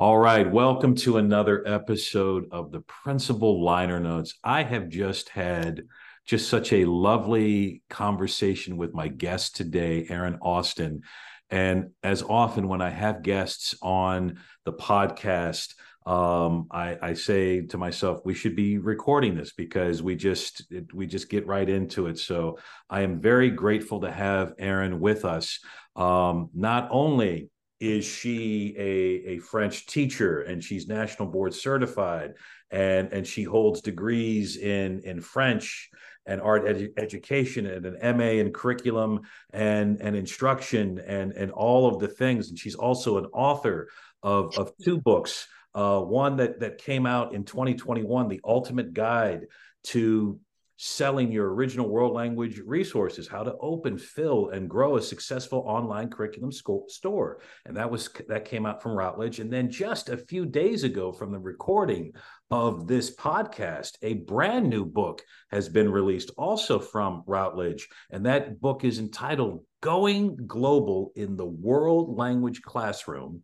All right, welcome to another episode of the Principal Liner Notes. I have just had just such a lovely conversation with my guest today, Erin Austin. And as often when I have guests on the podcast, um, I, I, say to myself, we should be recording this because we just it, we just get right into it. So I am very grateful to have Erin with us. Um, not only is she a, a French teacher and she's national board certified and and she holds degrees in in French and art edu- education and an MA in curriculum and and instruction and and all of the things. And she's also an author of of two books uh, one that that came out in 2021 the ultimate guide to selling your original world language resources, how to open, fill, and grow a successful online curriculum school, store. And that was that came out from Routledge. And then just a few days ago, from the recording of this podcast, a brand new book has been released, also from Routledge. And that book is entitled Going Global in the World Language Classroom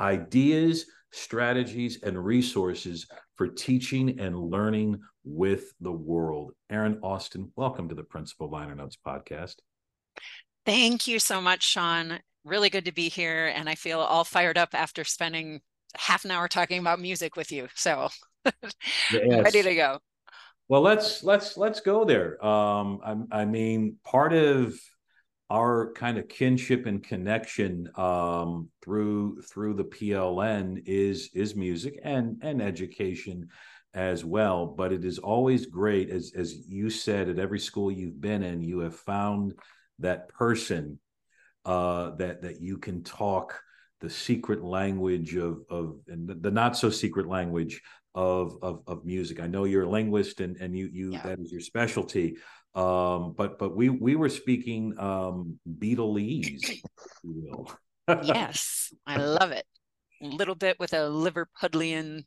Ideas strategies, and resources for teaching and learning with the world. Erin Austin, welcome to the Principal Liner Notes podcast. Thank you so much, Sean. Really good to be here. And I feel all fired up after spending half an hour talking about music with you. So yes. ready to go. Well, let's let's let's go there. Um, I, I mean, part of our kind of kinship and connection um, through through the PLN is is music and and education as well. But it is always great, as as you said, at every school you've been in, you have found that person uh, that that you can talk the secret language of of and the not so secret language of, of of music. I know you're a linguist and and you you yeah. that is your specialty. Um, but but we we were speaking um, Beatles, yes, I love it. A little bit with a Liverpudlian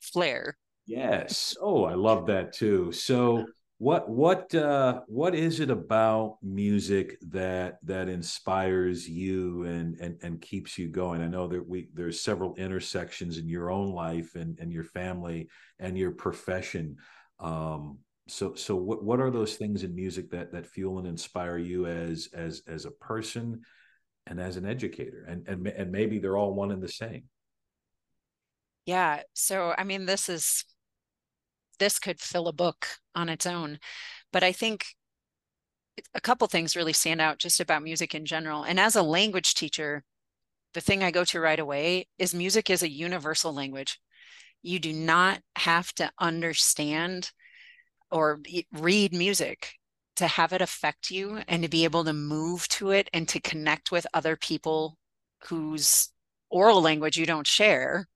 flair. Yes. Oh, I love that too. So what what uh what is it about music that that inspires you and and and keeps you going? I know that we there's several intersections in your own life and and your family and your profession. Um so so what what are those things in music that that fuel and inspire you as as as a person and as an educator? And and and maybe they're all one and the same. Yeah. So i mean this is this could fill a book on its own. But i think a couple things really stand out just about music in general. And as a language teacher the thing i go to right away is music is a universal language. You do not have to understand or read music to have it affect you and to be able to move to it and to connect with other people whose oral language you don't share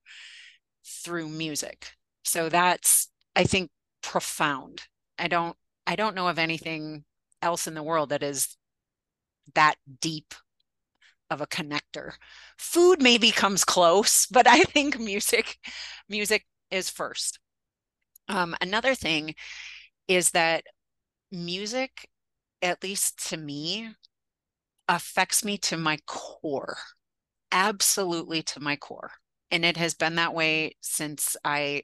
through music. So that's i think profound. I don't i don't know of anything else in the world that is that deep of a connector. Food maybe comes close but i think music music is first. Um, another thing is that music, at least to me, affects me to my core, absolutely to my core. And it has been that way since I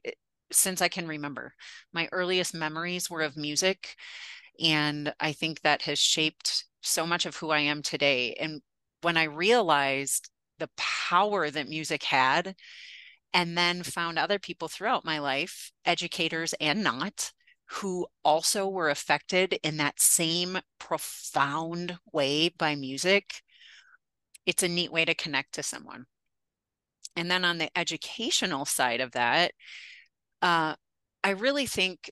since I can remember. My earliest memories were of music and I think that has shaped so much of who I am today. And when I realized the power that music had and then found other people throughout my life, educators and not, who also were affected in that same profound way by music, it's a neat way to connect to someone. And then on the educational side of that, uh, I really think,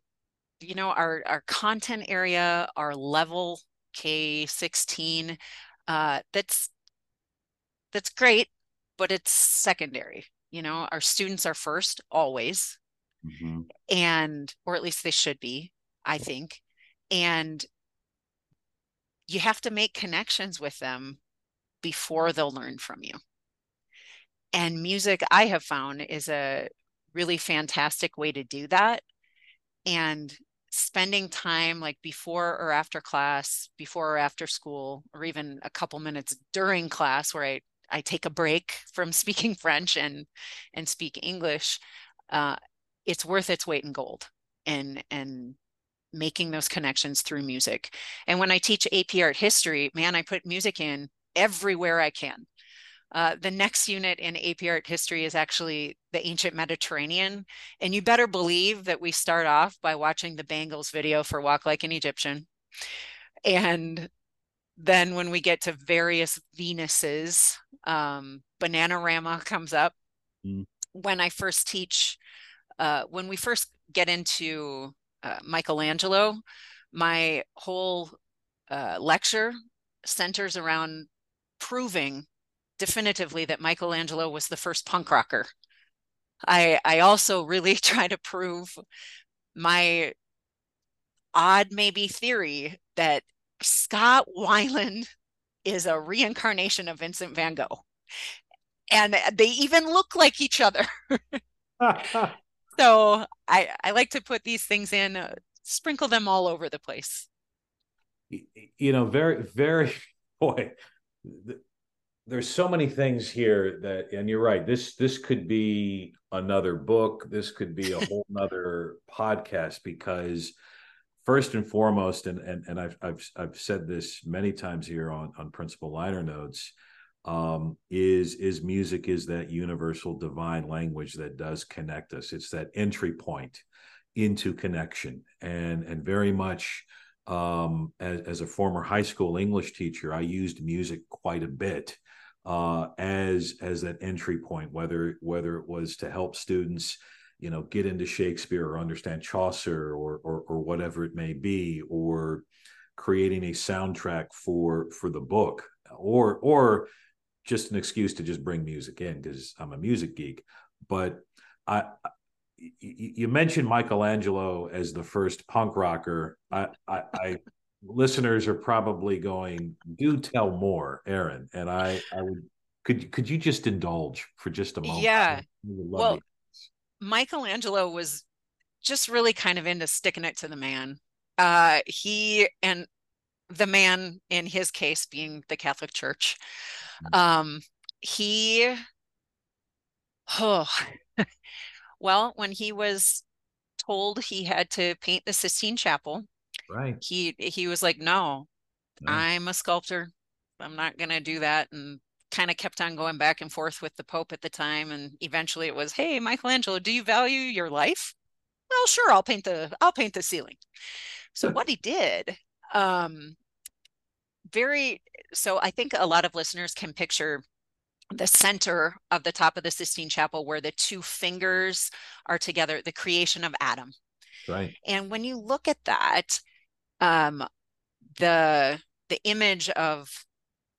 you know, our, our content area, our level K16, uh, that's that's great, but it's secondary. You know, our students are first always mm-hmm. and or at least they should be i think and you have to make connections with them before they'll learn from you and music i have found is a really fantastic way to do that and spending time like before or after class before or after school or even a couple minutes during class where i I take a break from speaking French and and speak English, uh, it's worth its weight in gold. And and making those connections through music. And when I teach AP art history, man, I put music in everywhere I can. Uh, the next unit in AP art history is actually the ancient Mediterranean. And you better believe that we start off by watching the Bangles video for Walk Like an Egyptian. And then when we get to various Venuses, um, Bananarama comes up. Mm. When I first teach, uh, when we first get into uh, Michelangelo, my whole uh, lecture centers around proving definitively that Michelangelo was the first punk rocker. I I also really try to prove my odd maybe theory that Scott Weiland is a reincarnation of Vincent van Gogh. And they even look like each other. so I, I like to put these things in, uh, sprinkle them all over the place. You know, very, very, boy, there's so many things here that, and you're right. This this could be another book. This could be a whole other podcast because first and foremost, and and and I've I've I've said this many times here on on principal liner notes, um, is is music is that universal divine language that does connect us. It's that entry point into connection, and and very much um, as, as a former high school English teacher, I used music quite a bit uh, as as that entry point, whether whether it was to help students you know get into shakespeare or understand chaucer or, or or, whatever it may be or creating a soundtrack for for the book or or just an excuse to just bring music in because i'm a music geek but i you mentioned Michelangelo as the first punk rocker. I, I, I, listeners are probably going, "Do tell more, Erin." And I, I would, could could you just indulge for just a moment? Yeah. Well, Michelangelo was just really kind of into sticking it to the man. Uh, he and the man in his case being the Catholic Church. Mm-hmm. Um, he, oh, well, when he was told he had to paint the Sistine Chapel, right? He he was like, "No. I'm a sculptor. I'm not going to do that." And kind of kept on going back and forth with the Pope at the time. And eventually it was, hey, Michelangelo, do you value your life? Well, sure, I'll paint the I'll paint the ceiling. So what he did, um, very so I think a lot of listeners can picture the center of the top of the Sistine Chapel where the two fingers are together, the creation of Adam. Right. And when you look at that, um, the the image of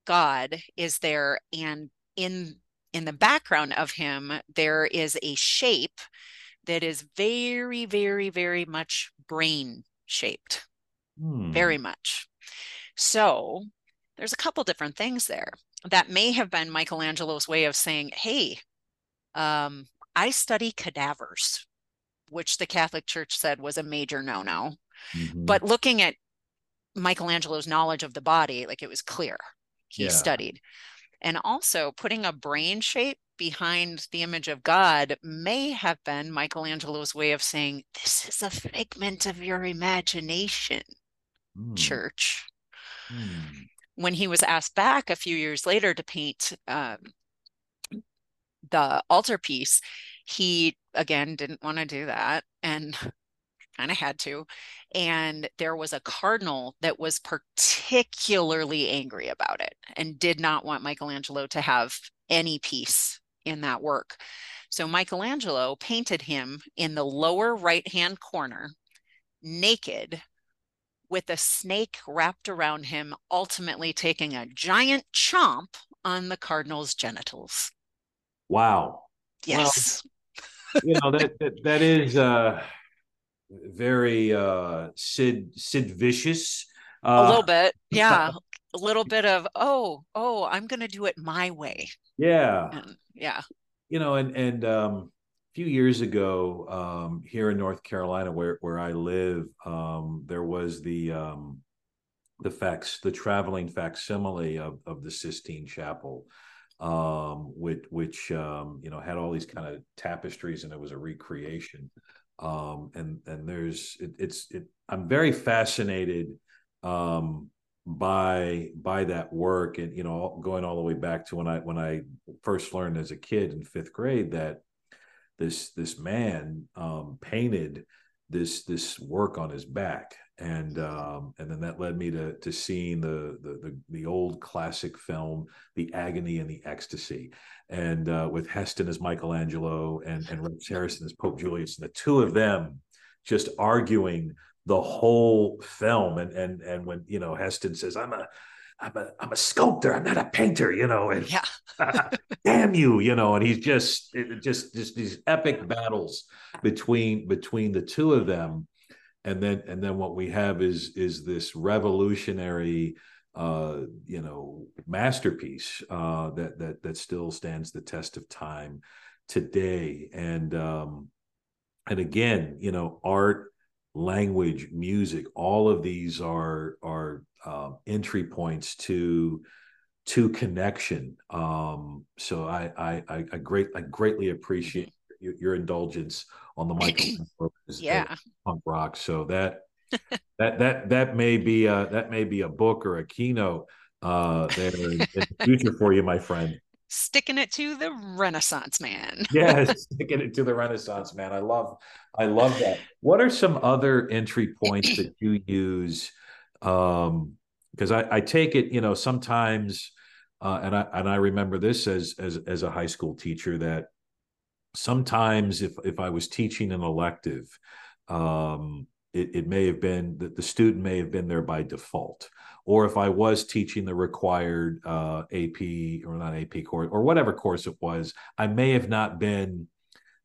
God is there and in in the background of him there is a shape that is very very very much brain shaped. Hmm. very much. So there's a couple different things there that may have been michelangelo's way of saying hey um, i study cadavers which the catholic church said was a major no-no mm-hmm. but looking at michelangelo's knowledge of the body like it was clear he yeah. studied. And also putting a brain shape behind the image of God may have been Michelangelo's way of saying, This is a figment of your imagination, mm. church. Mm. When he was asked back a few years later to paint um, the altarpiece, he again didn't want to do that. And kind of had to. And there was a cardinal that was particularly angry about it and did not want Michelangelo to have any piece in that work. So Michelangelo painted him in the lower right hand corner, naked, with a snake wrapped around him, ultimately taking a giant chomp on the cardinal's genitals. Wow. Yes. Well, you know that that, that is uh very uh Sid Sid Vicious. Uh, a little bit, yeah. a little bit of oh oh I'm gonna do it my way. Yeah, and, yeah. You know, and and um, a few years ago, um, here in North Carolina, where where I live, um, there was the um, the facts the traveling facsimile of of the Sistine Chapel. um, which which um, you know had all these kind of tapestries, and it was a recreation. Um, and and there's it, it's it, I'm very fascinated um, by by that work, and you know going all the way back to when I when I first learned as a kid in fifth grade that this this man um, painted this this work on his back and um, and then that led me to to seeing the, the the the, old classic film, The Agony and the Ecstasy, and uh, with Heston as Michelangelo and and Rex Harrison as Pope Julius, and the two of them just arguing the whole film, and and and when you know Heston says, "I'm a I'm a I'm a sculptor. I'm not a painter, you know. And yeah, damn you, you know. And he's just just just these epic battles between between the two of them and then and then what we have is is this revolutionary uh, you know masterpiece uh, that that that still stands the test of time today. And um, and again you know art language music all of these are are uh, entry points to to connection. Um, so I, I i great i greatly appreciate your, your indulgence on the Michael yeah punk rock. So that that that that may be a, that may be a book or a keynote uh, there in, the future for you, my friend. Sticking it to the Renaissance man. yes, sticking it to the Renaissance man. I love I love that. What are some other entry points that you use? Um, because I, I take it, you know, sometimes uh, and I and I remember this as as as a high school teacher that sometimes if if I was teaching an elective, um, it, it, may have been that the student may have been there by default, or if I was teaching the required uh, AP or not AP course or whatever course it was, I may have not been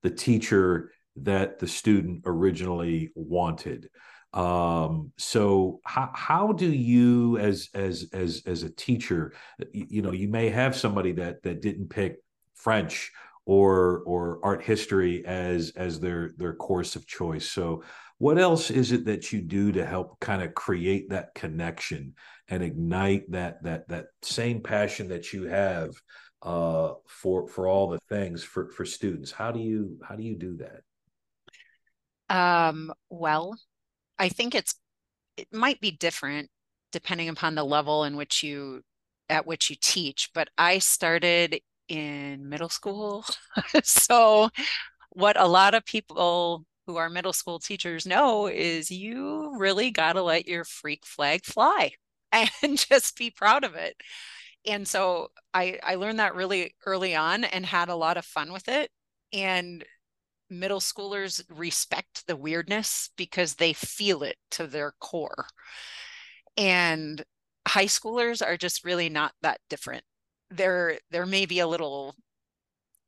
the teacher that the student originally wanted. Um, so how how do you as as as as a teacher, you, you know, you may have somebody that that didn't pick French or or art history as as their their course of choice. So what else is it that you do to help kind of create that connection and ignite that that that same passion that you have uh, for for all the things for for students? How do you how do you do that? Um well i think it's it might be different depending upon the level in which you at which you teach but i started in middle school. so, what a lot of people who are middle school teachers know is you really got to let your freak flag fly and just be proud of it. And so I I learned that really early on and had a lot of fun with it. And middle schoolers respect the weirdness because they feel it to their core. And high schoolers are just really not that different they're they're maybe a little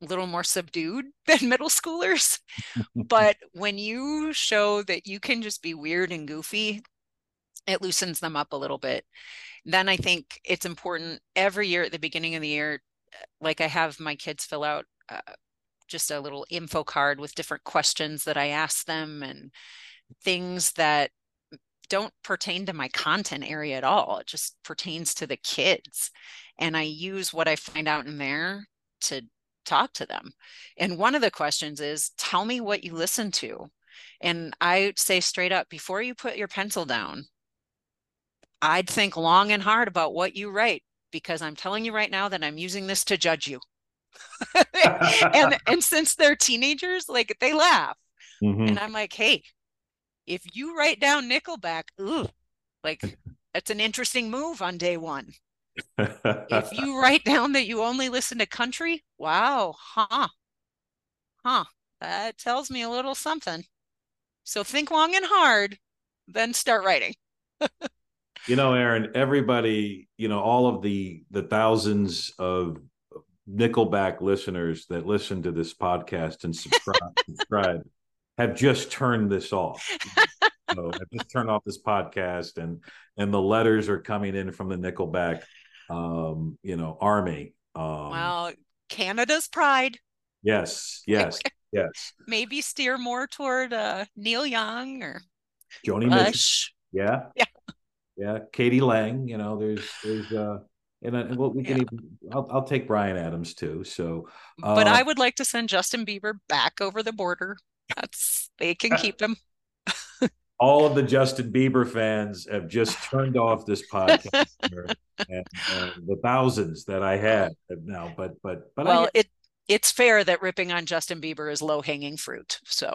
little more subdued than middle schoolers but when you show that you can just be weird and goofy it loosens them up a little bit then i think it's important every year at the beginning of the year like i have my kids fill out uh, just a little info card with different questions that i ask them and things that don't pertain to my content area at all. It just pertains to the kids. And I use what I find out in there to talk to them. And one of the questions is tell me what you listen to. And I say straight up before you put your pencil down, I'd think long and hard about what you write because I'm telling you right now that I'm using this to judge you. and and since they're teenagers, like they laugh. Mm-hmm. And I'm like, hey, if you write down Nickelback, ooh, like that's an interesting move on day one. If you write down that you only listen to country, wow, huh, huh, that tells me a little something. So think long and hard, then start writing. you know, Erin, everybody, you know, all of the the thousands of Nickelback listeners that listen to this podcast and subscribe, subscribe have just turned this off. so I've just turned off this podcast, and and the letters are coming in from the Nickelback, um, you know, army. Um, well, Canada's pride. Yes, yes, yes. Maybe steer more toward uh, Neil Young or Joni Mitchell. Yeah, yeah, yeah. k.d. lang. You know, there's there's uh, and, and what we can yeah. even I'll, I'll, take Bryan Adams too. So, but I would like to send Justin Bieber back over the border. That's they can keep him. All of the Justin Bieber fans have just turned off this podcast, and, and, the thousands that I had now. But but but well, I, it it's fair that ripping on Justin Bieber is low hanging fruit. So.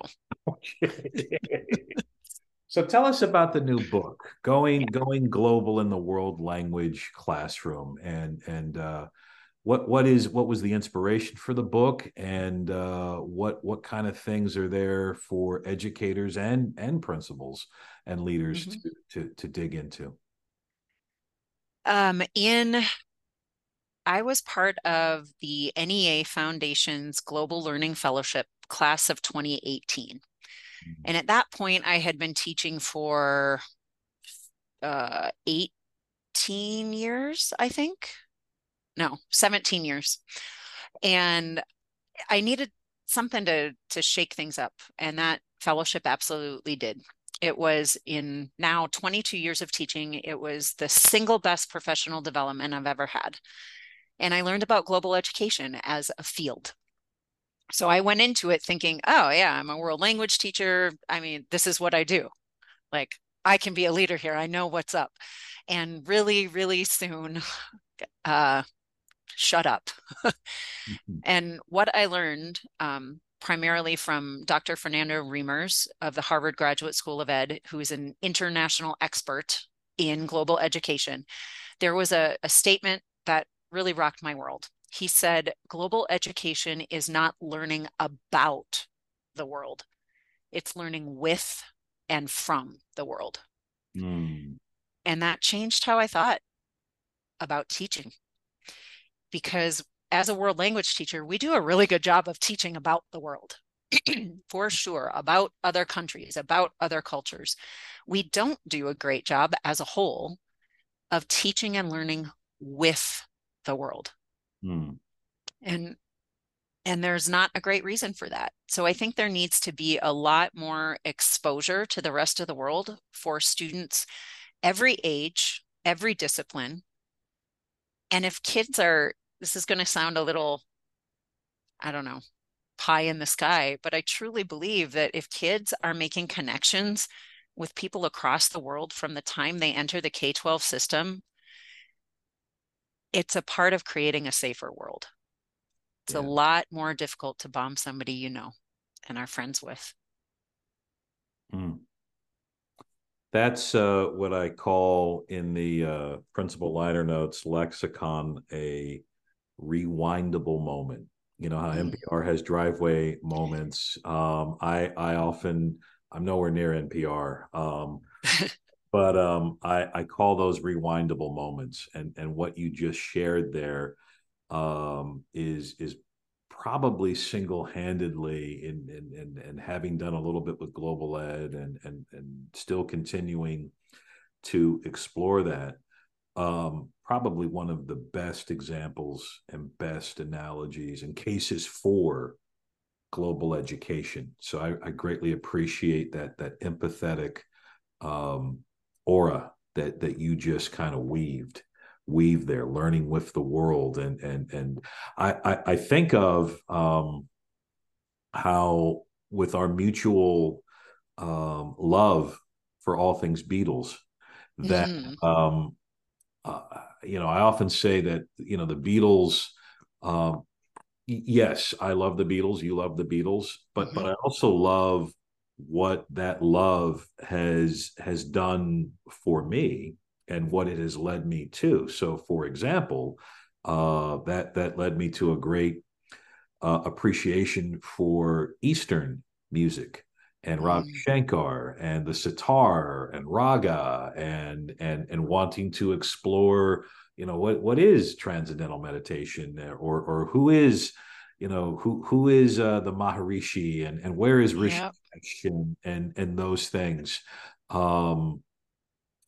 so tell us about the new book, going going global in the world language classroom, and and uh, what what is what was the inspiration for the book and uh, what what kind of things are there for educators and and principals and leaders mm-hmm. to, to to dig into um in i was part of the nea foundation's global learning fellowship class of 2018 mm-hmm. and at that point i had been teaching for uh 18 years i think no 17 years. And i needed something to to shake things up and that fellowship absolutely did. It was in now 22 years of teaching it was the single best professional development i've ever had. And i learned about global education as a field. So i went into it thinking oh yeah i'm a world language teacher. I mean this is what i do. Like i can be a leader here. I know what's up. And really really soon uh, shut up. mm-hmm. And what I learned um, primarily from Dr. Fernando Reimers of the Harvard Graduate School of Ed, who is an international expert in global education, there was a, a statement that really rocked my world. He said, Global education is not learning about the world, it's learning with and from the world. Mm. And that changed how I thought about teaching because as a world language teacher, we do a really good job of teaching about the world. for sure, about other countries, about other cultures. We don't do a great job as a whole of teaching and learning with the world. Hmm. And and there's not a great reason for that. So I think there needs to be a lot more exposure to the rest of the world for students every age, every discipline, and if kids are, this is going to sound a little, I don't know, pie in the sky, but I truly believe that if kids are making connections with people across the world from the time they enter the K 12 system, it's a part of creating a safer world. It's yeah. a lot more difficult to bomb somebody you know and are friends with. Mm. That's uh, what I call in the uh, principal liner notes lexicon a rewindable moment. You know how mm. NPR has driveway moments. Um, I I often I'm nowhere near NPR, um, but um, I I call those rewindable moments. And and what you just shared there um, is is probably single-handedly in, in, in, in, having done a little bit with global ed and, and, and still continuing to explore that um, probably one of the best examples and best analogies and cases for global education. So i, I greatly appreciate that that empathetic um, aura that that you just kind of weaved weave there, learning with the world. And and and I I, I think of um, how with our mutual um, love for all things Beatles, that mm. um, uh, you know I often say that you know the Beatles. Um, yes, I love the Beatles. You love the Beatles, but mm-hmm. but I also love what that love has has done for me and what it has led me to. So, for example, uh, that that led me to a great uh, appreciation for Eastern music and Ravi mm. Shankar and the sitar and raga and and and wanting to explore, you know, what what is transcendental meditation or or who is you know who who is uh, the Maharishi and and where is Rishi yep. and, and and those things. Um,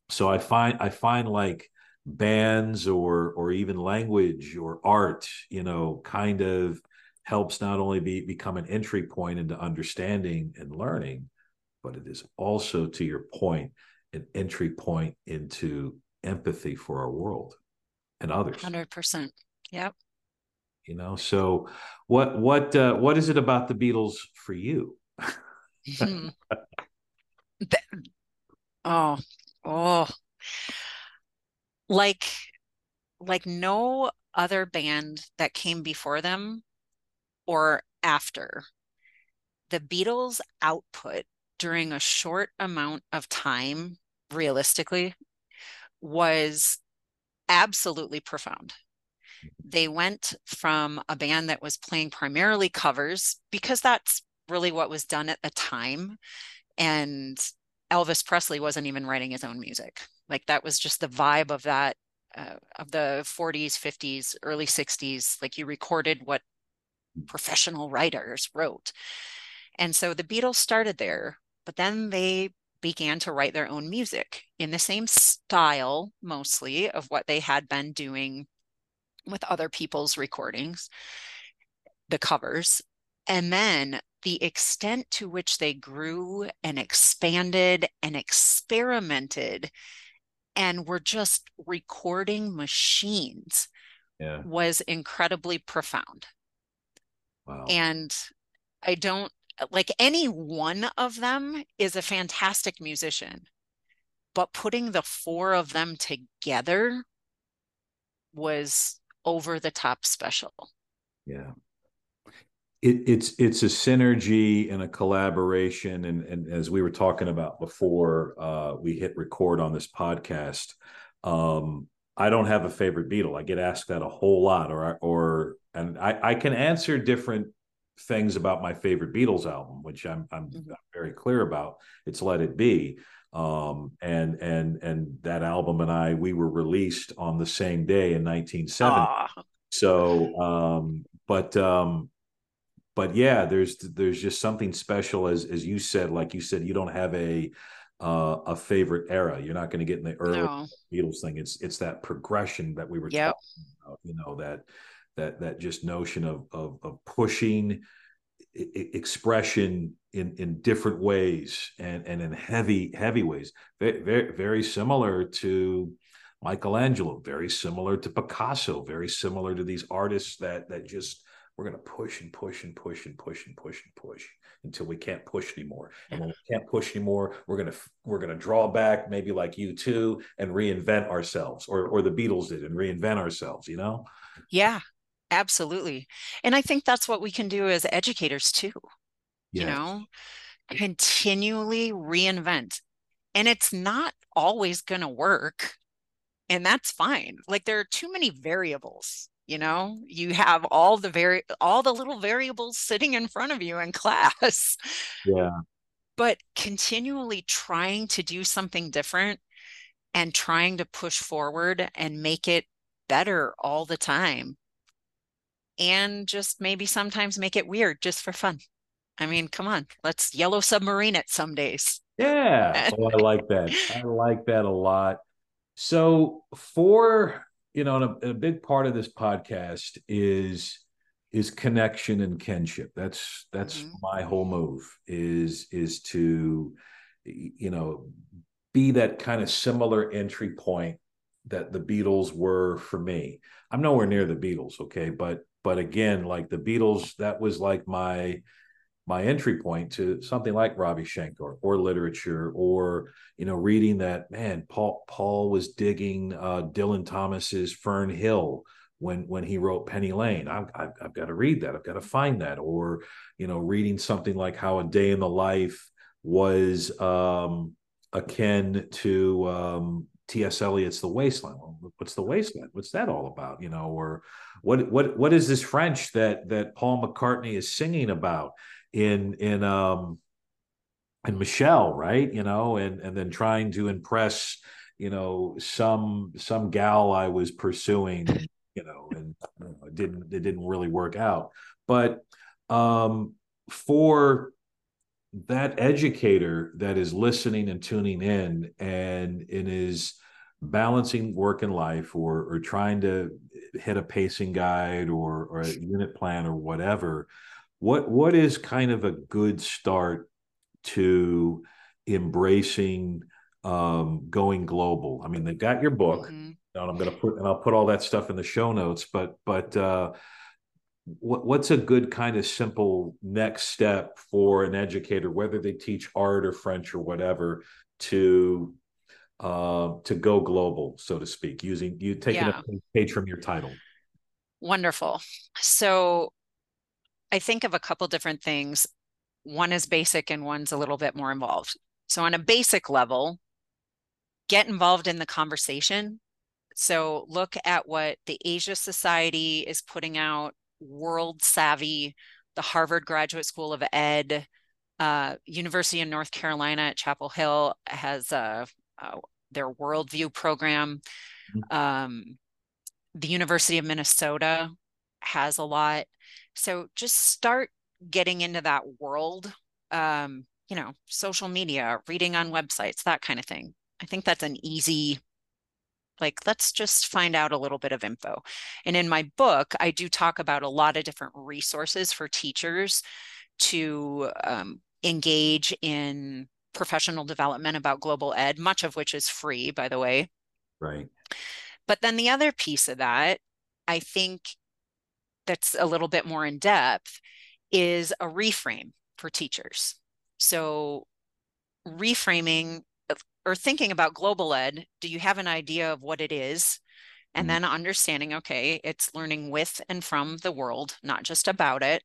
so i find i find like bands or or even language or art you know kind of helps not only be become an entry point into understanding and learning but it is also to your point an entry point into empathy for our world and others. 100%. Yep. You know, so what what uh, what is it about the Beatles for you? Hmm. oh, oh. Like like no other band that came before them or after. The Beatles' output during a short amount of time, realistically, was absolutely profound. They went from a band that was playing primarily covers because that's really what was done at the time. And Elvis Presley wasn't even writing his own music. Like that was just the vibe of that, uh, of the 40s, 50s, early 60s. Like you recorded what professional writers wrote. And so the Beatles started there, but then they began to write their own music in the same style, mostly of what they had been doing with other people's recordings, the covers. And then the extent to which they grew and expanded and experimented and were just recording machines Yeah. was incredibly profound. Wow. And I don't like any one of them is a fantastic musician, but putting the four of them together was over the top special. Yeah. It, it's it's a synergy and a collaboration, and and as we were talking about before uh, we hit record on this podcast, um, I don't have a favorite Beatle. I get asked that a whole lot, or or and I, I can answer different things about my favorite Beatles album, which I'm I'm, Mhm. Very clear about. It's Let It Be, um, and and and that album and I we were released on the same day in 1970. Aw, So, um, but um, but yeah, there's there's just something special as as you said, like you said, you don't have a uh, a favorite era. You're not going to get in the early no. Beatles thing. It's it's that progression that we were Yep. talking about. You know that that that just notion of of, of pushing e- expression in in different ways and and in heavy heavy ways. Very very, very similar to Michelangelo. Very similar to Picasso. Very similar to these artists that that just we're going to push and push and push and push and push and push until we can't push anymore. And when we can't push anymore, we're going to we're going to draw back, maybe like U2, and reinvent ourselves, or or the Beatles did, and reinvent ourselves. You know? Yeah, absolutely. And I think that's what we can do as educators too, you know, continually reinvent. And it's not always going to work. And that's fine. Like there are too many variables, you know? You have all the very all the little variables sitting in front of you in class. Yeah. but continually trying to do something different and trying to push forward and make it better all the time. And just maybe sometimes make it weird just for fun. I mean, come on, let's yellow submarine it some days. Yeah. Oh, I like that. I like that a lot. So for you know, and a, a big part of this podcast is is connection and kinship. That's that's Mhm. my whole move is is to you know be that kind of similar entry point that the Beatles were for me. I'm nowhere near the Beatles, okay, but but again, like the Beatles, that was like my my entry point to something like Ravi Shankar or literature or you know reading that man Paul Paul was digging uh, Dylan Thomas's Fern Hill when when he wrote Penny Lane I've, I've, I've got to read that I've got to find that or you know reading something like how a day in the life was um, akin to um, T.S. Eliot's The Wasteland. Well, what's The Wasteland? What's that all about? You know, or what what what is this French that that Paul McCartney is singing about in in um in Michelle, right? You know, and and then trying to impress, you know, some some gal I was pursuing, you know, and you know, it didn't it didn't really work out. But um for that educator that is listening and tuning in and and is balancing work and life or or trying to hit a pacing guide or or a unit plan or whatever what what is kind of a good start to embracing um going global i mean they've got your book Mhm. And I'm going to put and I'll put all that stuff in the show notes. But but uh, what, what's a good kind of simple next step for an educator, whether they teach art or French or whatever, to uh, to go global, so to speak, using you taking yeah. a page from your title. Wonderful. So I think of a couple different things. One is basic and one's a little bit more involved. So on a basic level, get involved in the conversation. So look at what the Asia Society is putting out, World Savvy, the Harvard Graduate School of Ed, uh, University of North Carolina at Chapel Hill has a, a their worldview program. Mm-hmm. Um, the University of Minnesota has a lot. So just start getting into that world. Um, you know, social media, reading on websites, that kind of thing. I think that's an easy like let's just find out a little bit of info and in my book i do talk about a lot of different resources for teachers to um, engage in professional development about global ed, much of which is free, by the way. Right. But then the other piece of that, I think that's a little bit more in depth, is a reframe for teachers. So, reframing or thinking about global ed, do you have an idea of what it is? And mm-hmm. then understanding, okay, it's learning with and from the world, not just about it.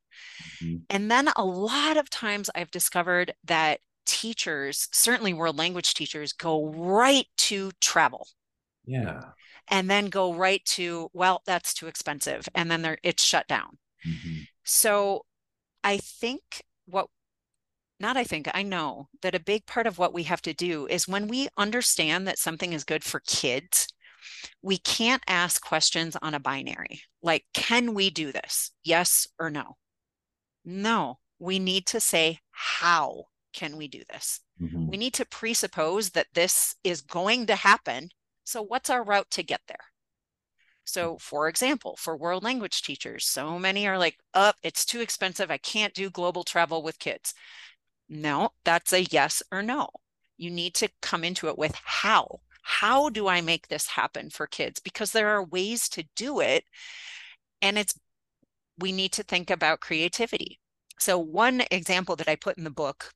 Mm-hmm. And then a lot of times I've discovered that teachers, certainly world language teachers, go right to travel. Yeah. And then go right to, well, that's too expensive. And then they're it's shut down. Mm-hmm. So I think what not I think, I know that a big part of what we have to do is when we understand that something is good for kids, we can't ask questions on a binary like, can we do this? Yes or no? No, we need to say, how can we do this? Mm-hmm. We need to presuppose that this is going to happen. So, what's our route to get there? Hmm. So, for example, for world language teachers, so many are like, up, oh, it's too expensive. I can't do global travel with kids. No, that's a yes or no. You need to come into it with how. How do I make this happen for kids? Because there are ways to do it. And it's, we need to think about creativity. So, one example that I put in the book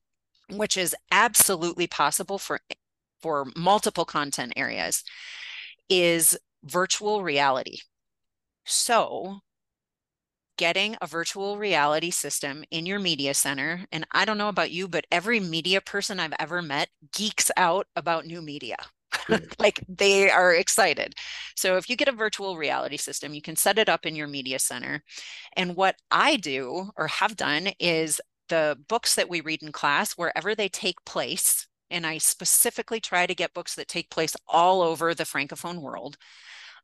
which is absolutely possible for for multiple content areas is virtual reality. So, getting a virtual reality system in your media center, and I don't know about you, but every media person I've ever met geeks out about new media. like they are excited. So if you get a virtual reality system, you can set it up in your media center. And what I do or have done is the books that we read in class, wherever they take place, and I specifically try to get books that take place all over the Francophone world.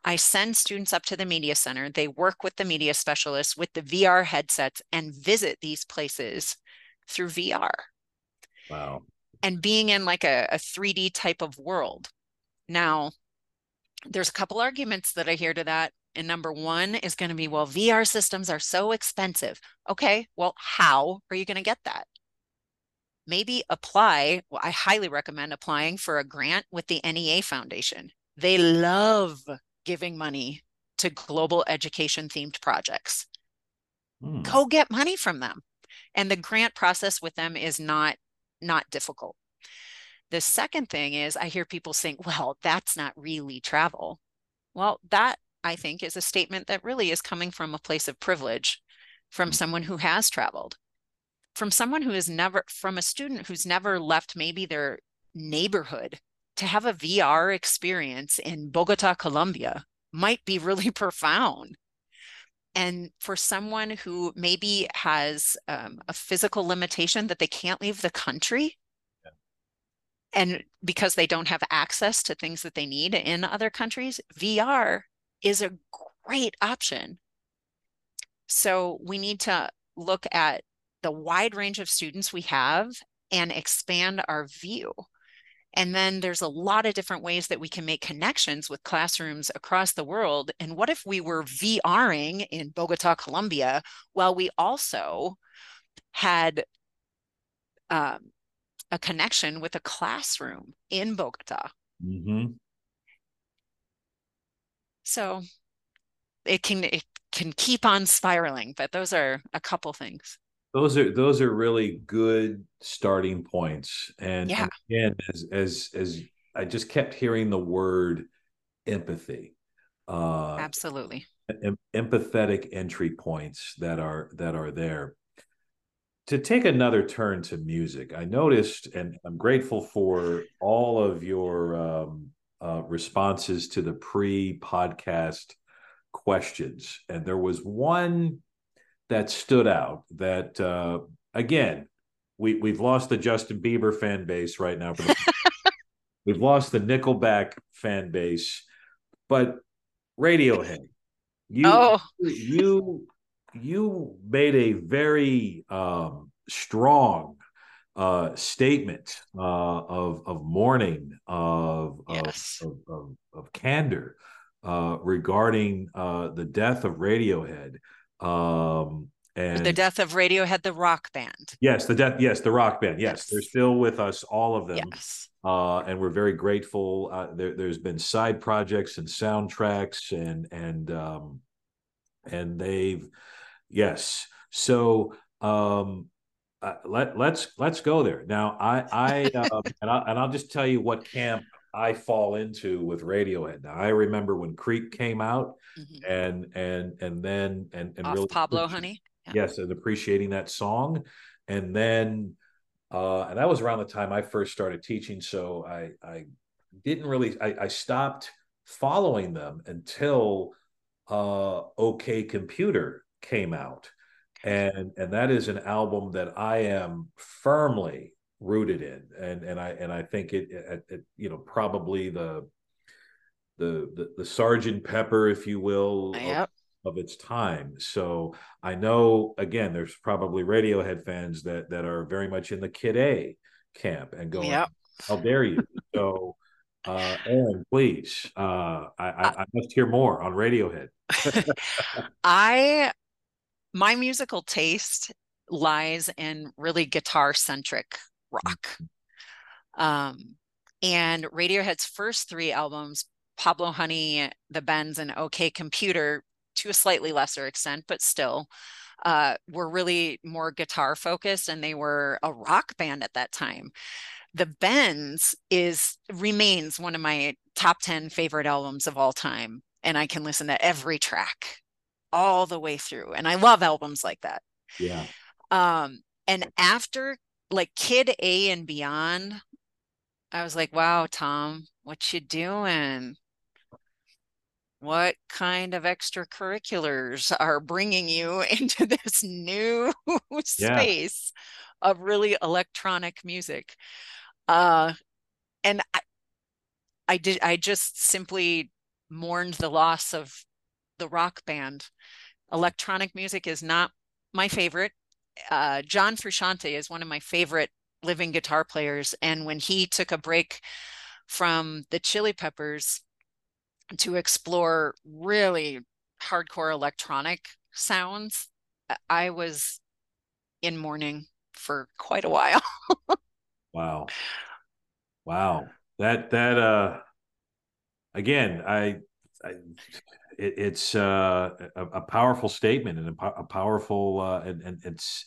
I send students up to the media center. They work with the media specialists with the VR headsets and visit these places through VR. Wow. And being in like a, a 3D type of world. Now, there's a couple arguments that I hear to that. And number one is going to be, well, VR systems are so expensive. Okay, well, how are you going to get that? Maybe apply. Well, I highly recommend applying for a grant with the NEA Foundation. They love giving money to global education themed projects. Hmm. Go get money from them. And the grant process with them is not not difficult. The second thing is I hear people saying, well, that's not really travel. Well, that I think, is a statement that really is coming from a place of privilege from mm. someone who has traveled, from someone who has never, from a student who's never left maybe their neighborhood to have a VR experience in Bogota, Colombia might be really profound. And for someone who maybe has um, a physical limitation that they can't leave the country, and because they don't have access to things that they need in other countries, VR is a great option. So we need to look at the wide range of students we have and expand our view. And then there's a lot of different ways that we can make connections with classrooms across the world. And what if we were VRing in Bogota, Colombia, while we also had um, a connection with a classroom in Bogota? Mm-hmm. So it can it can keep on spiraling, but those are a couple things. Those are those are really good starting points. And, yeah. and again, as as as I just kept hearing the word empathy. Uh absolutely em- empathetic entry points that are that are there to take another turn to music i noticed and i'm grateful for all of your um, uh, responses to the pre-podcast questions and there was one that stood out that uh, again we, we've lost the justin bieber fan base right now the, we've lost the nickelback fan base but radiohead you oh. you you made a very um, strong uh, statement uh, of of mourning of yes. of, of, of, of, candor uh, regarding uh, the death of Radiohead. Um, and the death of Radiohead, the rock band. Yes, the death. Yes, the rock band. Yes, yes. they're still with us, all of them. Yes. Uh, and we're very grateful. Uh, there, has been side projects and soundtracks, and and um, and they've yes. So um, uh, let let's let's go there now. I I uh, and I and I'll just tell you what camp I fall into with Radiohead. Now I remember when Creep came out, mm-hmm. and and and then and and Off really Pablo Honey. Yeah. Yes, and appreciating that song, and then uh, and that was around the time I first started teaching. So I I didn't really I, I stopped following them until uh, OK Computer came out, and and that is an album that I am firmly rooted in, and and I and I think it, it, it you know probably the the the, the Sergeant Pepper, if you will, yep of its time. So I know again, there's probably Radiohead fans that that are very much in the Kid A camp and going, yep. "How dare you!" so, uh, Erin, please, uh, I, I, I must hear more on Radiohead. I my musical taste lies in really guitar centric rock. Mm-hmm. Um, and Radiohead's first three albums, Pablo Honey, The Bends, and OK Computer, to a slightly lesser extent, but still uh, were really more guitar focused and they were a rock band at that time. The Bends is remains one of my top 10 favorite albums of all time. And I can listen to every track all the way through. And I love albums like that. Yeah. Um, and after like Kid A and Beyond, I was like, wow, Tom, what you doing? what kind of extracurriculars are bringing you into this new space yeah. of really electronic music uh and I, I did i just simply mourned the loss of the rock band electronic music is not my favorite uh john frusciante is one of my favorite living guitar players and when he took a break from the chili peppers to explore really hardcore electronic sounds, I was in mourning for quite a while. wow. Wow. That that uh again, I, I it, it's uh, a, a, powerful statement and a, a powerful uh, and, and it's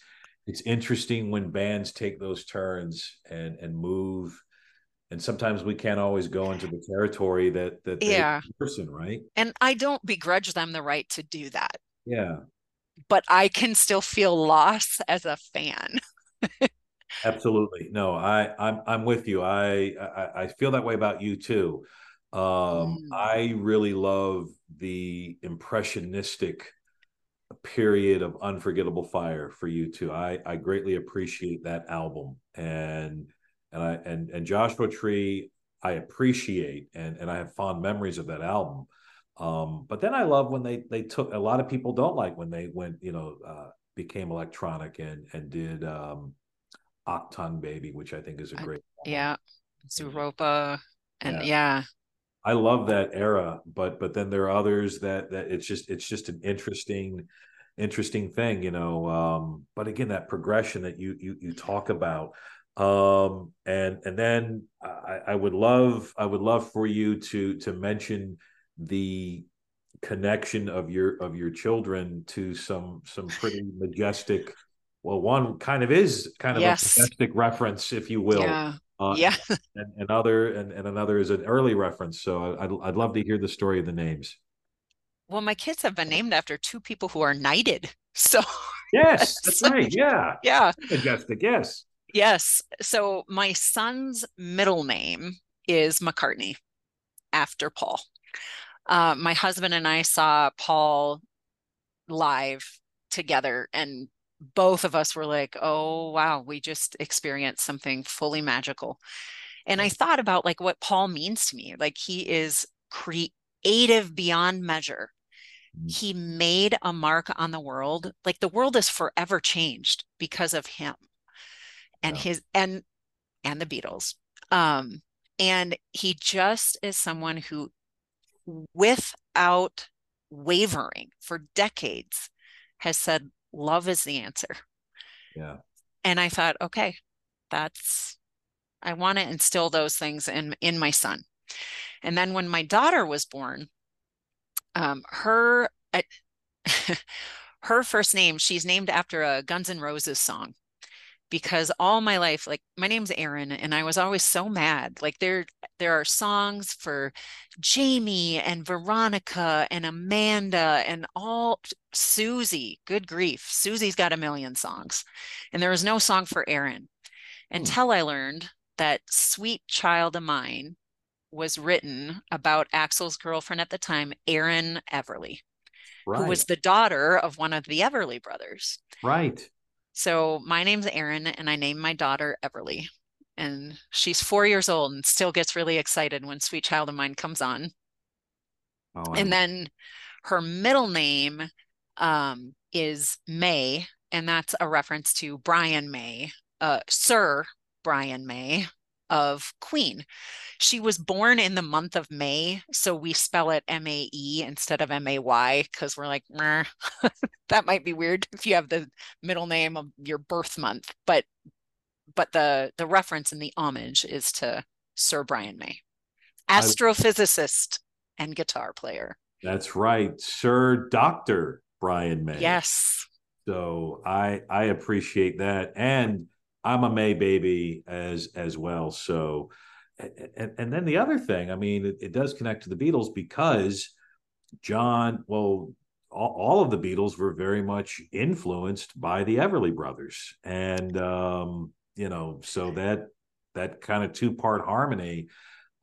it's interesting when bands take those turns and and move and sometimes we can't always go into the territory that that yeah. person right? And i don't begrudge them the right to do that. Yeah. But i can still feel loss as a fan. Absolutely. No i i'm i'm with you. I, I i feel that way about U2 um mm. i really love the impressionistic period of unforgettable fire for U2 i i greatly appreciate that album and and I and and Joshua Tree I appreciate and and I have fond memories of that album. Um, but then I love when they they took a lot of people don't like when they went you know uh, became electronic and and did um, Achtung Baby, which I think is a great I, yeah Zooropa and yeah. yeah. I love that era, but but then there are others that that it's just it's just an interesting interesting thing, you know. Um, but again, that progression that you you you talk about, um, and and then I, I would love I would love for you to to mention the connection of your of your children to some some pretty majestic well one kind of is kind of yes. a majestic reference if you will yeah uh, yeah. and, and other and, and another is an early reference so I'd, I'd love to hear the story of the names. Well my kids have been named after two people who are knighted so yes that's right yeah. yeah. Majestic yes yes so my son's middle name is mccartney after paul. Uh, my husband and I saw Paul live together, and both of us were like, oh, wow, we just experienced something fully magical. And I thought about like what Paul means to me. Like he is creative beyond measure. Mm. He made a mark on the world. Like the world is forever changed because of him and yeah. his and and the Beatles. Um, and he just is someone who without wavering for decades has said love is the answer. Yeah. And I thought, okay, that's I want to instill those things in in my son. And then when my daughter was born, um, her uh, her first name, she's named after a Guns N' Roses song because all my life like my name's Erin and I was always so mad like there there are songs for Jamie and Veronica and Amanda and all Susie good grief Susie's got a million songs and there was no song for Erin hmm. until I learned that Sweet Child of Mine was written about Axl's girlfriend at the time Erin Everly right. who was the daughter of one of the Everly brothers right so my name's Erin, and I named my daughter Everly. And she's four years old and still gets really excited when Sweet Child of Mine comes on. Oh, and then her middle name um, is May, and that's a reference to Brian May, uh, Sir Brian May of Queen. She was born in the month of May, so we spell it M A E instead of M A Y because we're like, that might be weird if you have the middle name of your birth month. But but the the reference and the homage is to Sir Brian May, astrophysicist I, and guitar player. That's right, Sir Doctor Brian May. Yes. So I I appreciate that and I'm a May baby as as well. So, and, and then the other thing, I mean, it, it does connect to the Beatles because John, well, all, all, of the Beatles were very much influenced by the Everly brothers, and um, you know, so that that kind of two part harmony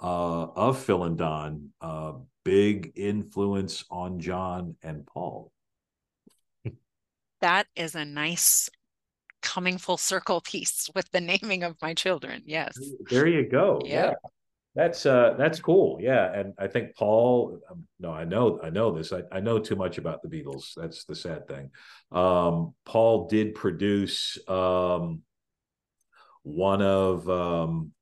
uh, of Phil and Don, uh, big influence on John and Paul. That is a nice coming full circle piece with the naming of my children. Yes. There you go. Yep. Yeah. That's uh that's cool. Yeah. And I think Paul um, no, I know I know this. I, I know too much about the Beatles. That's the sad thing. Um Paul did produce um one of um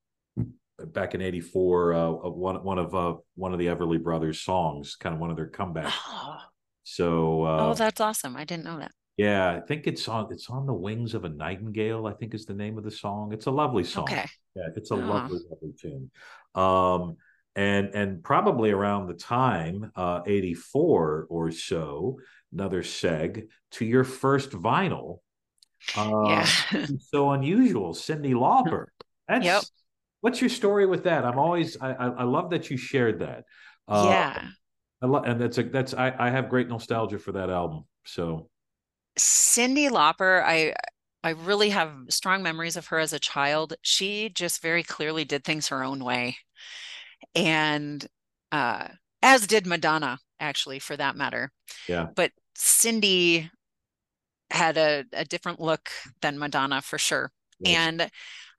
back in 84 uh one one of uh one of the Everly brothers songs, kind of one of their comebacks. Oh. So uh, Oh, that's awesome. I didn't know that. Yeah, I think it's on it's on the wings of a nightingale, I think is the name of the song. It's a lovely song. Okay. Yeah, it's a oh. lovely, lovely tune. Um and and probably around the time, uh 84 or so, another seg to your first vinyl. Uh yeah. so unusual, Cyndi Lauper. That's yep. what's your story with that? I'm always I I, I love that you shared that. Uh, yeah. I love and that's a that's I, I have great nostalgia for that album. So Cyndi Lauper, I I really have strong memories of her as a child. She just very clearly did things her own way. And uh as did Madonna, actually, for that matter. Yeah. But Cyndi had a, a different look than Madonna for sure. Yes. And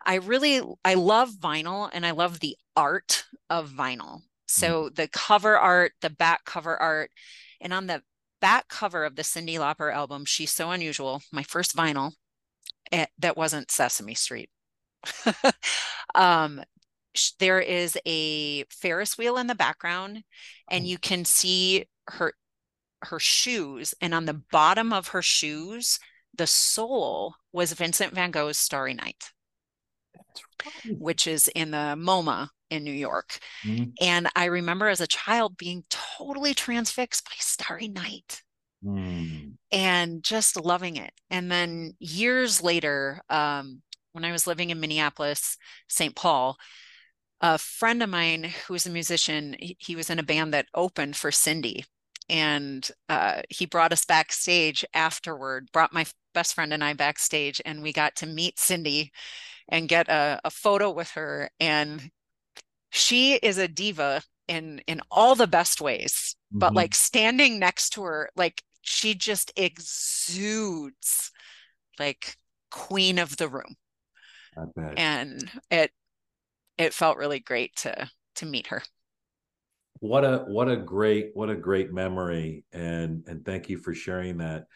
I really I love vinyl and I love the art of vinyl. So mm. the cover art, the back cover art, and on the back cover of the Cyndi Lauper album, She's So Unusual, my first vinyl, eh, that wasn't Sesame Street. um, there is a Ferris wheel in the background, and oh. you can see her her shoes, and on the bottom of her shoes, the sole was Vincent Van Gogh's Starry Night, which is in the MoMA in New York. Mm-hmm. And I remember as a child being totally transfixed by Starry Night. Mm. And just loving it. And then years later, um, when I was living in Minneapolis, St. Paul, a friend of mine who was a musician, he, he was in a band that opened for Cyndi. And uh, he brought us backstage afterward, brought my best friend and I backstage, and we got to meet Cyndi and get a, a photo with her. And she is a diva in in all the best ways, but Mhm. like standing next to her, like she just exudes like queen of the room. I bet. and it it felt really great to to meet her. What a what a great what a great memory and and thank you for sharing that.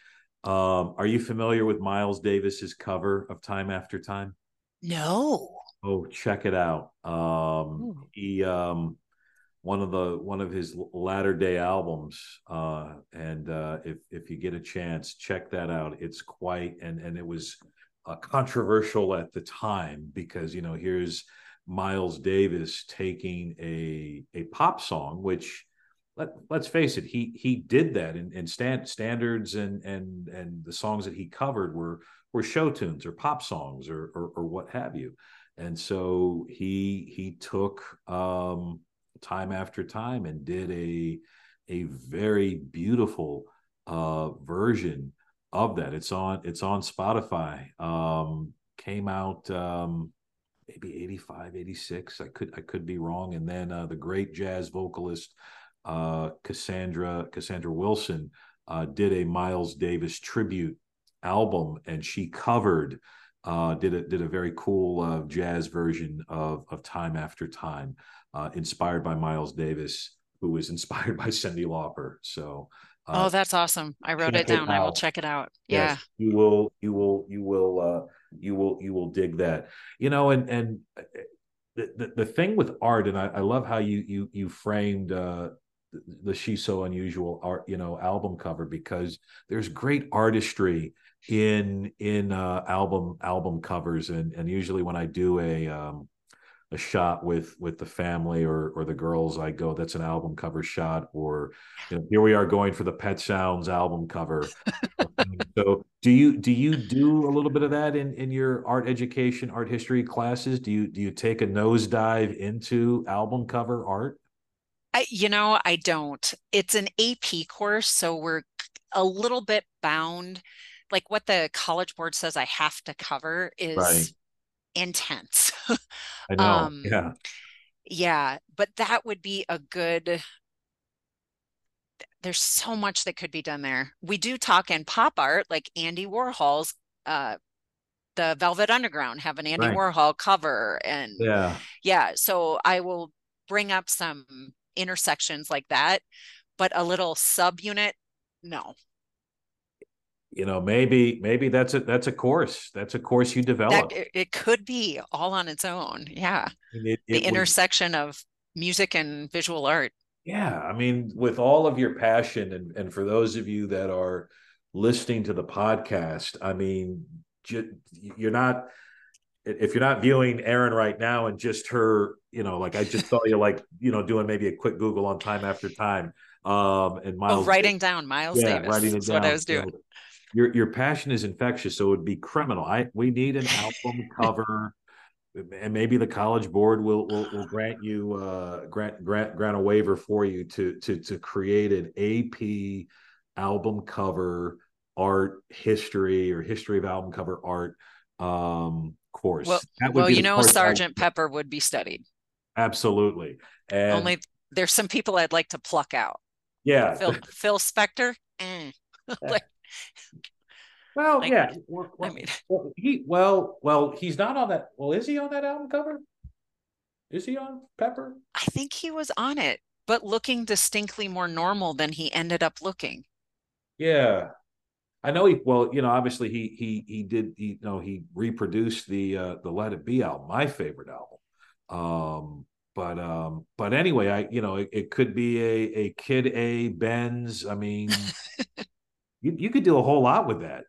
Um are you familiar with miles davis's cover of time after time? No oh check it out. Um he um one of the one of his latter day albums uh and uh if if you get a chance check that out. It's quite and and it was uh, controversial at the time because you know here's Miles Davis taking a a pop song, which let let's face it, he he did that and, in stand, standards and and and the songs that he covered were were show tunes or pop songs or or, or what have you, and so he he took um, time after time and did a a very beautiful uh, version of that. It's on it's on Spotify. Um, came out. Um, maybe 85 86 i could i could be wrong and then uh, the great jazz vocalist uh, cassandra cassandra wilson uh, did a miles davis tribute album and she covered uh, did a did a very cool uh, jazz version of of time after time uh, inspired by miles davis who was inspired by cyndi lauper. So oh that's awesome. I wrote it down it i will check it out. Yes, yeah. you will you will you will uh you will you will dig that. You know and and the, the, the thing with art and I, I love how you you you framed uh the, the she's so unusual art you know album cover because there's great artistry in in uh album album covers. And and usually when i do a um a shot with with the family or or the girls i go that's an album cover shot or you know here we are going for the pet sounds album cover. So do you do you do a little bit of that in in your art education art history classes? Do you do you take a nosedive into album cover art? I, you know i don't. It's an ap course so we're a little bit bound like what the college board says i have to cover is Right. intense. I know Um, yeah. yeah but that would be a good there's so much that could be done there. We do talk in pop art like andy warhol's uh the velvet underground have an andy Right. warhol cover and yeah. Yeah so i will bring up some intersections like that but a little subunit no you know maybe maybe that's a that's a course that's a course you develop. it, it could be all on its own yeah. It- the it would- intersection of music and visual art. Yeah, I mean, with all of your passion, and and for those of you that are listening to the podcast, I mean, you're not if you're not viewing Erin right now and just her, you know, like I just saw you like you know doing maybe a quick Google on time after time, um, and Miles oh Miles writing down miles yeah, davis writing it That's down. what i was doing your your passion is infectious, so it would be criminal. I we need an album cover, and maybe the college board will will, will grant you uh, grant grant grant a waiver for you to to to create an AP album cover art history or history of album cover art um course. well, That would well be you know course I- sergeant pepper would be studied absolutely. And only there's some people i'd like to pluck out yeah, phil phil spector eh. like well, like, yeah. Well, i mean Well, he well, well, he's not on that. Well, is he on that album cover? Is he on Pepper? i think he was on it but looking distinctly more normal than he ended up looking Yeah, I know he. Well, you know, obviously he he he did. He, you know, he reproduced the uh the Let It Be album, my favorite album. Um, but um, but anyway, I you know, it, it could be a a Kid A Bends. I mean, you you could do a whole lot with that.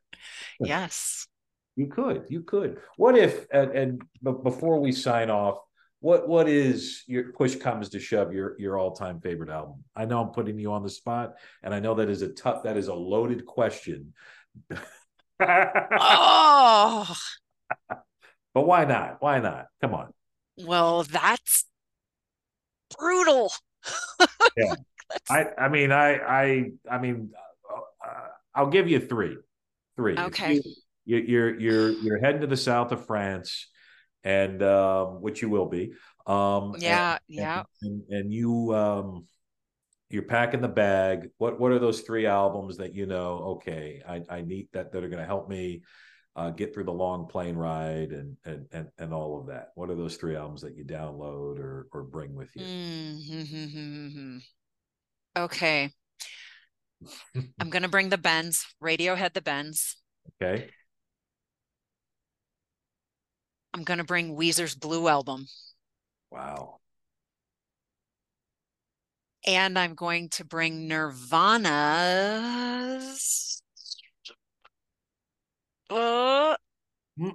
yes You could, you could. What if, and, and but before we sign off, what what is your push comes to shove your your all time favorite album? I know I'm putting you on the spot, and I know that is a tough that is a loaded question. oh, but why not? Why not? Come on. Well, that's brutal. yeah. I I mean I I I mean I'll give you three. Three. Okay. You, you're you're you're heading to the south of France and um, which you will be. Um, yeah, and, yeah. And, and, and, you um, you're packing the bag. What what are those three albums that you know? Okay, I, I need that that are going to help me uh, get through the long plane ride and, and and and all of that. What are those three albums that you download or or bring with you? Mm-hmm. Okay. I'm going to bring the Bends, Radiohead the Bends. Okay. I'm going to bring Weezer's Blue album. Wow. And I'm going to bring Nirvana's uh, mm.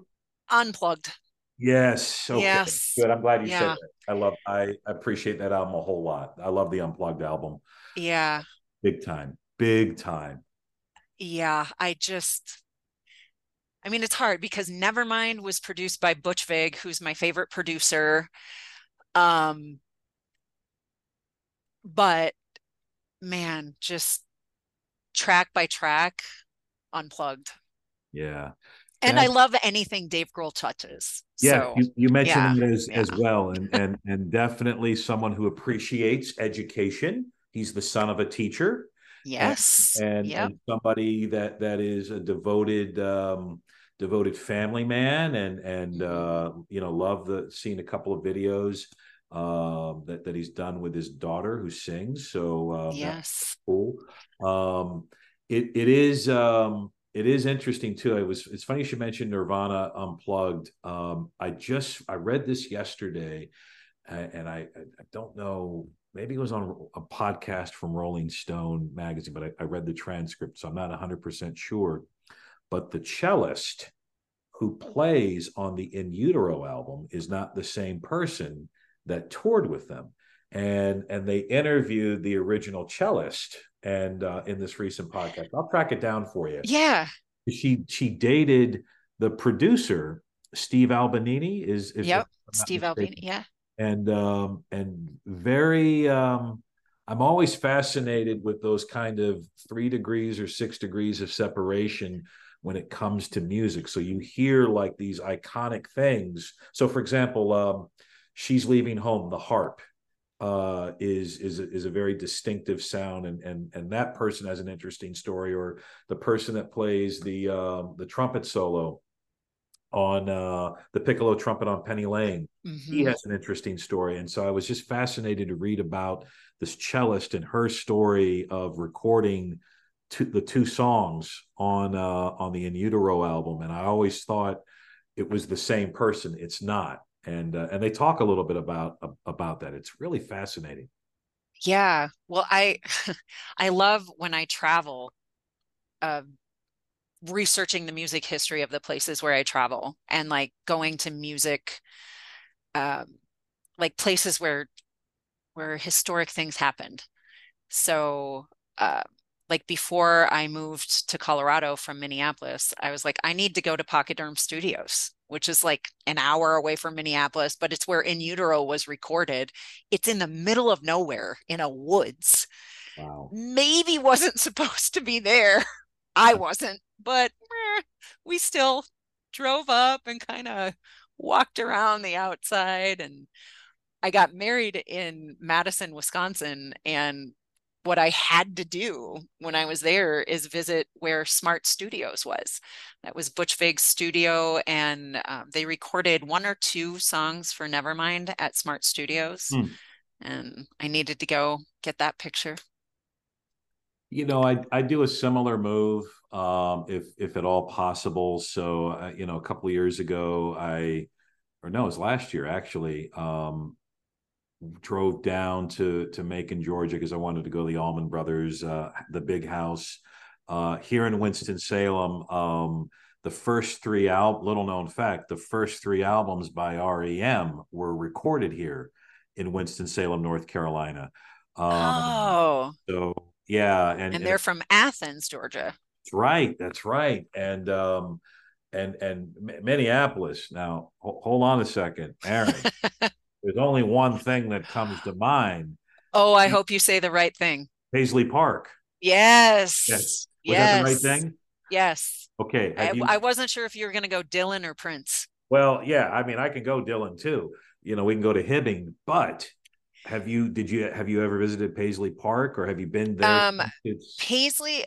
Unplugged. Yes. Okay. Yes. Good. I'm glad you yeah. said that. I love I appreciate that album a whole lot. I love the Unplugged album. Yeah. Big time. Big time. Yeah, I just I mean, it's hard because Nevermind was produced by Butch Vig, who's my favorite producer. Um, but man, just track by track, unplugged. Yeah. And I love anything Dave Grohl touches. Yeah, so, you, you, mentioned yeah, as yeah. as well, and and and definitely someone who appreciates education. He's the son of a teacher. Yes, and, and, yep. and somebody that that is a devoted um, devoted family man and and mm-hmm. uh, you know love the seeing a couple of videos um, that that he's done with his daughter who sings. So um, yes, cool. Um, it it is um, it is interesting too. It was it's funny you should mention Nirvana Unplugged. Um, I just I read this yesterday, and I I don't know. Maybe it was on a podcast from Rolling Stone magazine, but I, I read the transcript, so I'm not 100% sure but the cellist who plays on the In Utero album is not the same person that toured with them. And and they interviewed the original cellist and uh, in this recent podcast. I'll track it down for you. Yeah. She she dated the producer Steve Albini is, is yep Steve Albini yeah and um and very um I'm always fascinated with those kind of three degrees or six degrees of separation when it comes to music. So you hear like these iconic things. So, for example, um, "She's Leaving Home," the harp uh, is is is a very distinctive sound, and and and that person has an interesting story. Or the person that plays the uh, the trumpet solo on uh, the piccolo trumpet on Penny Lane. Mm-hmm. He has an interesting story, and so I was just fascinated to read about this cellist and her story of recording two, the two songs on uh, on the In Utero album, and I always thought it was the same person. It's not, and uh, and they talk a little bit about about that. It's really fascinating. Yeah, well, I I love when I travel, uh, researching the music history of the places where I travel, and like going to music, um, like places where where historic things happened. So. Uh, like before I moved to Colorado from Minneapolis, I was like, I need to go to Pachyderm Studios, which is like an hour away from Minneapolis, but it's where In Utero was recorded. It's in the middle of nowhere in a woods. Wow. Maybe wasn't supposed to be there. I wasn't, but eh, we still drove up and kind of walked around the outside and I got married in Madison, Wisconsin, and what I had to do when I was there is visit where Smart Studios was. That was Butch Vig's studio, and uh, they recorded one or two songs for Nevermind at Smart Studios. Hmm. And I needed to go get that picture. You know, I I do a similar move, um, if if at all possible. So, uh, you know, a couple of years ago, I, or no, it was last year actually. Um, drove down to to Macon, Georgia, because I wanted to go to the Allman Brothers, uh, the big house uh, here in Winston Salem. Um, the first three al little known fact, the first three albums by REM were recorded here in Winston Salem, North Carolina. Um, oh, so yeah, and, and they're and, from Athens, Georgia. That's right. That's right. And um, and and Minneapolis. Now, hold on a second, Erin. there's only one thing that comes to mind. Oh, I hope you say the right thing. Paisley Park. Yes. Yes. Was yes. that the right thing? Yes. Okay. I, you... I, wasn't sure if you were going to go Dylan or Prince. Well, yeah. I mean, I can go Dylan too. You know, we can go to Hibbing, but have you? Did you have you ever visited Paisley Park, or have you been there? Um, Paisley.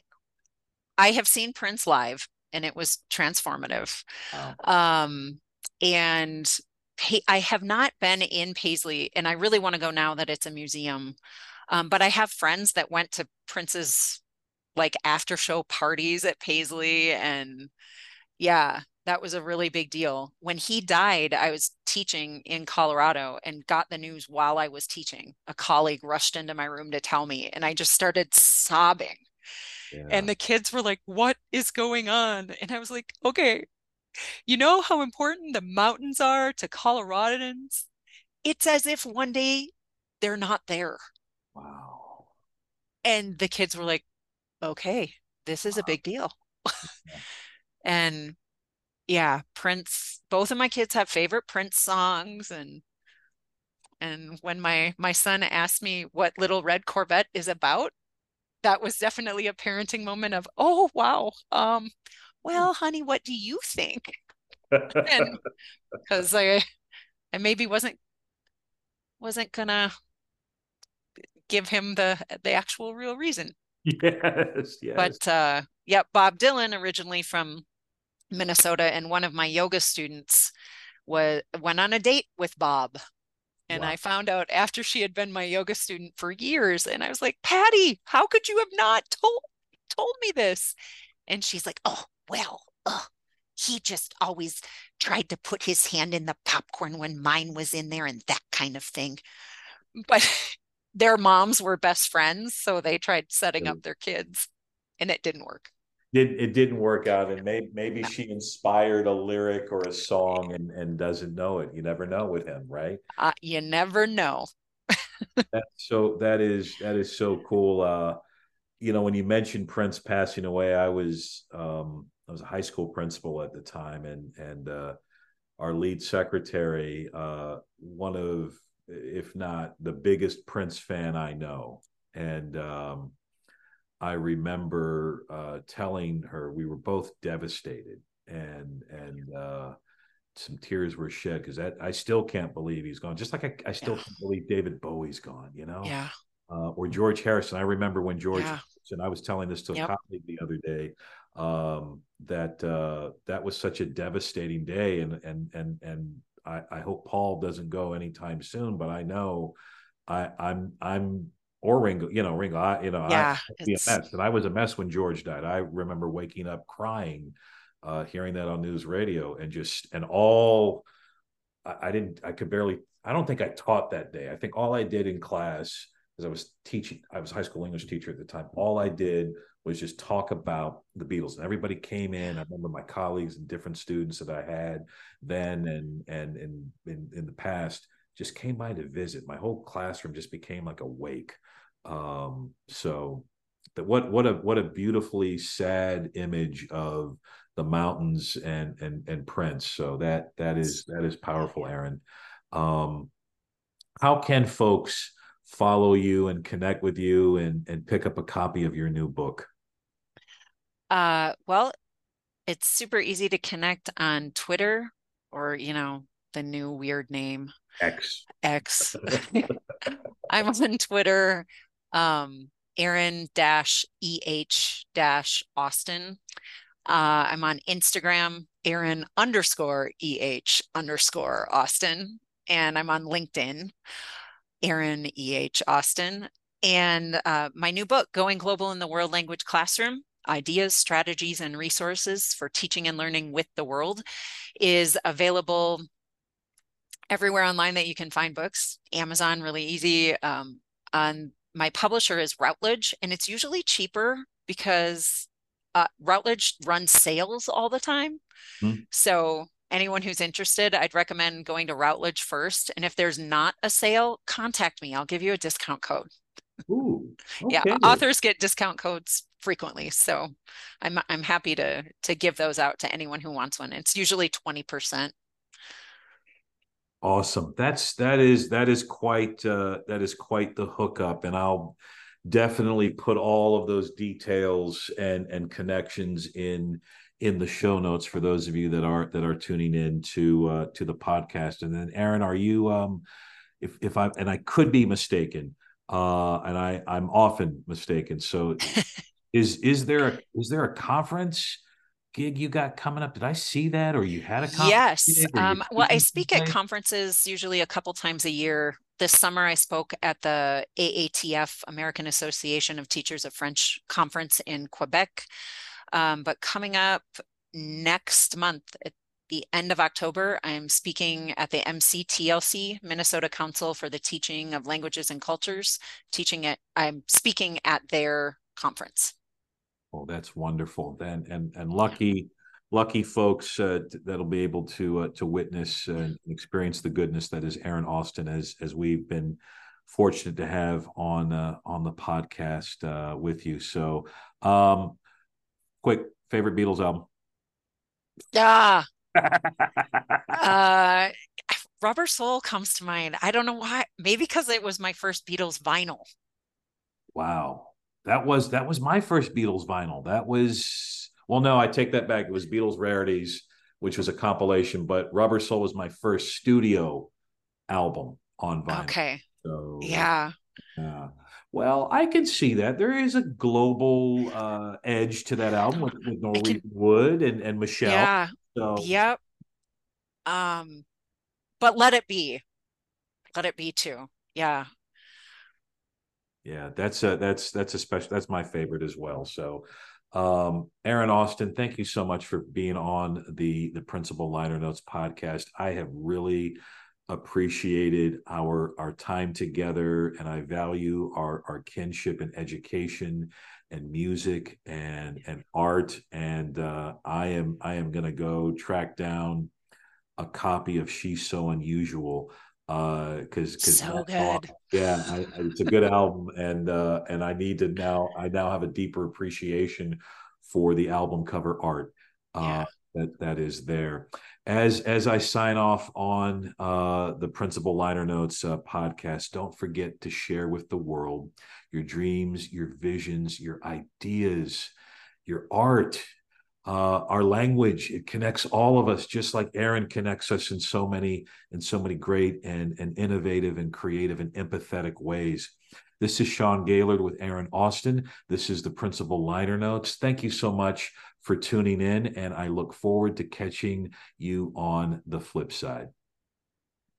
I have seen Prince live, and it was transformative. Wow. Um, and I have not been in Paisley, and I really want to go now that it's a museum. Um, but I have friends that went to Prince's like after show parties at Paisley, and yeah, that was a really big deal. When he died, I was teaching in Colorado and got the news while I was teaching. A colleague rushed into my room to tell me, and I just started sobbing. Yeah. And the kids were like, What is going on? And I was like, Okay, you know how important the mountains are to Coloradans? It's as if one day they're not there. Wow. And the kids were like, okay, this is wow. a big deal. and yeah, Prince, both of my kids have favorite Prince songs and and when my my son asked me what little red corvette is about that was definitely a parenting moment of oh wow um well, honey, what do you think? because I, I maybe wasn't wasn't gonna give him the the actual real reason. Yes, yes. But uh, yeah, Bob Dylan originally from Minnesota, and one of my yoga students was went on a date with Bob. And wow. I found out after she had been my yoga student for years, and I was like, Patty, how could you have not told told me this? And she's like, Oh, well, ugh, he just always tried to put his hand in the popcorn when mine was in there and that kind of thing. But their moms were best friends, so they tried setting up their kids, and it didn't work. It, it didn't work out, and maybe maybe she inspired a lyric or a song and and doesn't know it. You never know with him, right? Uh, you never know. so that is that is so cool. Uh, you know, when you mentioned Prince passing away, I was um, I was a high school principal at the time, and and uh, our lead secretary, uh, one of if not the biggest Prince fan I know, and um, I remember uh, telling her we were both devastated, and and uh, some tears were shed because that I still can't believe he's gone. Just like I, I still yeah. can't believe David Bowie's gone. You know, yeah. Uh, or George Harrison. I remember when George yeah. and I was telling this to a yep. colleague the other day um, that uh, that was such a devastating day, and and and and I, I hope Paul doesn't go anytime soon, but I know I, I'm I'm or Ringo, you know, Ringo, I, you know, yeah, I be a mess. And I was a mess when George died. I remember waking up crying, uh, hearing that on news radio and just, and all, I, I, didn't, I could barely, I don't think I taught that day. I think all I did in class, because I was teaching, I was high school English teacher at the time. All I did was just talk about the Beatles. And everybody came in. I remember my colleagues and different students that I had then and and in in, in the past just came by to visit. My whole classroom just became like a wake. Um, so that what what a what a beautifully sad image of the mountains and and and Prince. So that that is that is powerful, Erin. Um, how can folks follow you and connect with you and and pick up a copy of your new book? Uh, well, it's super easy to connect on Twitter or you know the new weird name X X. I'm on Twitter, um, Erin dash eh dash Austin. Uh, I'm on Instagram, Erin underscore eh underscore Austin, and I'm on LinkedIn. Erin E.H. Austin. And uh, my new book, Going Global in the World Language Classroom Ideas, Strategies, and Resources for Teaching and Learning with the World, is available everywhere online that you can find books. Amazon, really easy. Um, on my publisher is Routledge, and it's usually cheaper because uh, Routledge runs sales all the time. Hmm. So anyone who's interested, I'd recommend going to Routledge first. And if there's not a sale, contact me. I'll give you a discount code. Ooh, Yeah, authors get discount codes frequently, so I'm I'm happy to to give those out to anyone who wants one. It's usually 20%. Awesome. That's that is that is quite uh that is quite the hookup and I'll definitely put all of those details and and connections in in the show notes for those of you that are that are tuning in to uh to the podcast. And then Erin, are you um if if I and I could be mistaken, uh and I I'm often mistaken. So is is there a is there a conference gig you got coming up? Did I see that or you had a conference? Yes. gig, or you're Um, well, I speak at conferences usually a couple times a year. This summer, I spoke at the AATF, American Association of Teachers of French conference in Quebec. Um, but coming up next month, at the end of October, I'm speaking at the MCTLC, Minnesota Council for the Teaching of Languages and Cultures, teaching it, I'm speaking at their conference. Oh, that's wonderful. Then and and lucky, lucky folks uh, that'll be able to uh, to witness and experience the goodness that is Erin Austin, as as we've been fortunate to have on uh, on the podcast uh, with you. So, um, quick favorite Beatles album. Ah, uh, Rubber Soul comes to mind. I don't know why. Maybe because it was my first Beatles vinyl. wow, that was that was my first Beatles vinyl. That was well, no, I take that back. It was Beatles Rarities, which was a compilation, but Rubber Soul was my first studio album on vinyl. Okay. So Yeah. yeah. Well, I can see that there is a global uh, edge to that album with, with Norwegian Wood and, and Michelle. Yeah. So Yep. Um, but let it be. Let it be too. Yeah. Yeah, that's a that's that's a special that's my favorite as well. So um Erin Austin, thank you so much for being on the the Principal Liner Notes podcast. I have really appreciated our our time together and I value our our kinship and education and music and and art and uh I am I am going to go track down a copy of She's So Unusual uh cuz cuz So good. yeah I, it's a good album and uh and I need to now I now have a deeper appreciation for the album cover art uh Yeah. that that is there as as I sign off on uh, the Principal Liner Notes uh, podcast, don't forget to share with the world your dreams, your visions, your ideas, your art, uh, our language. It connects all of us, just like Erin connects us in so many in so many great and and innovative and creative and empathetic ways. This is Sean Gaylord with Erin Austin. This is the Principal Liner Notes. Thank you so much for tuning in, and I look forward to catching you on the flip side.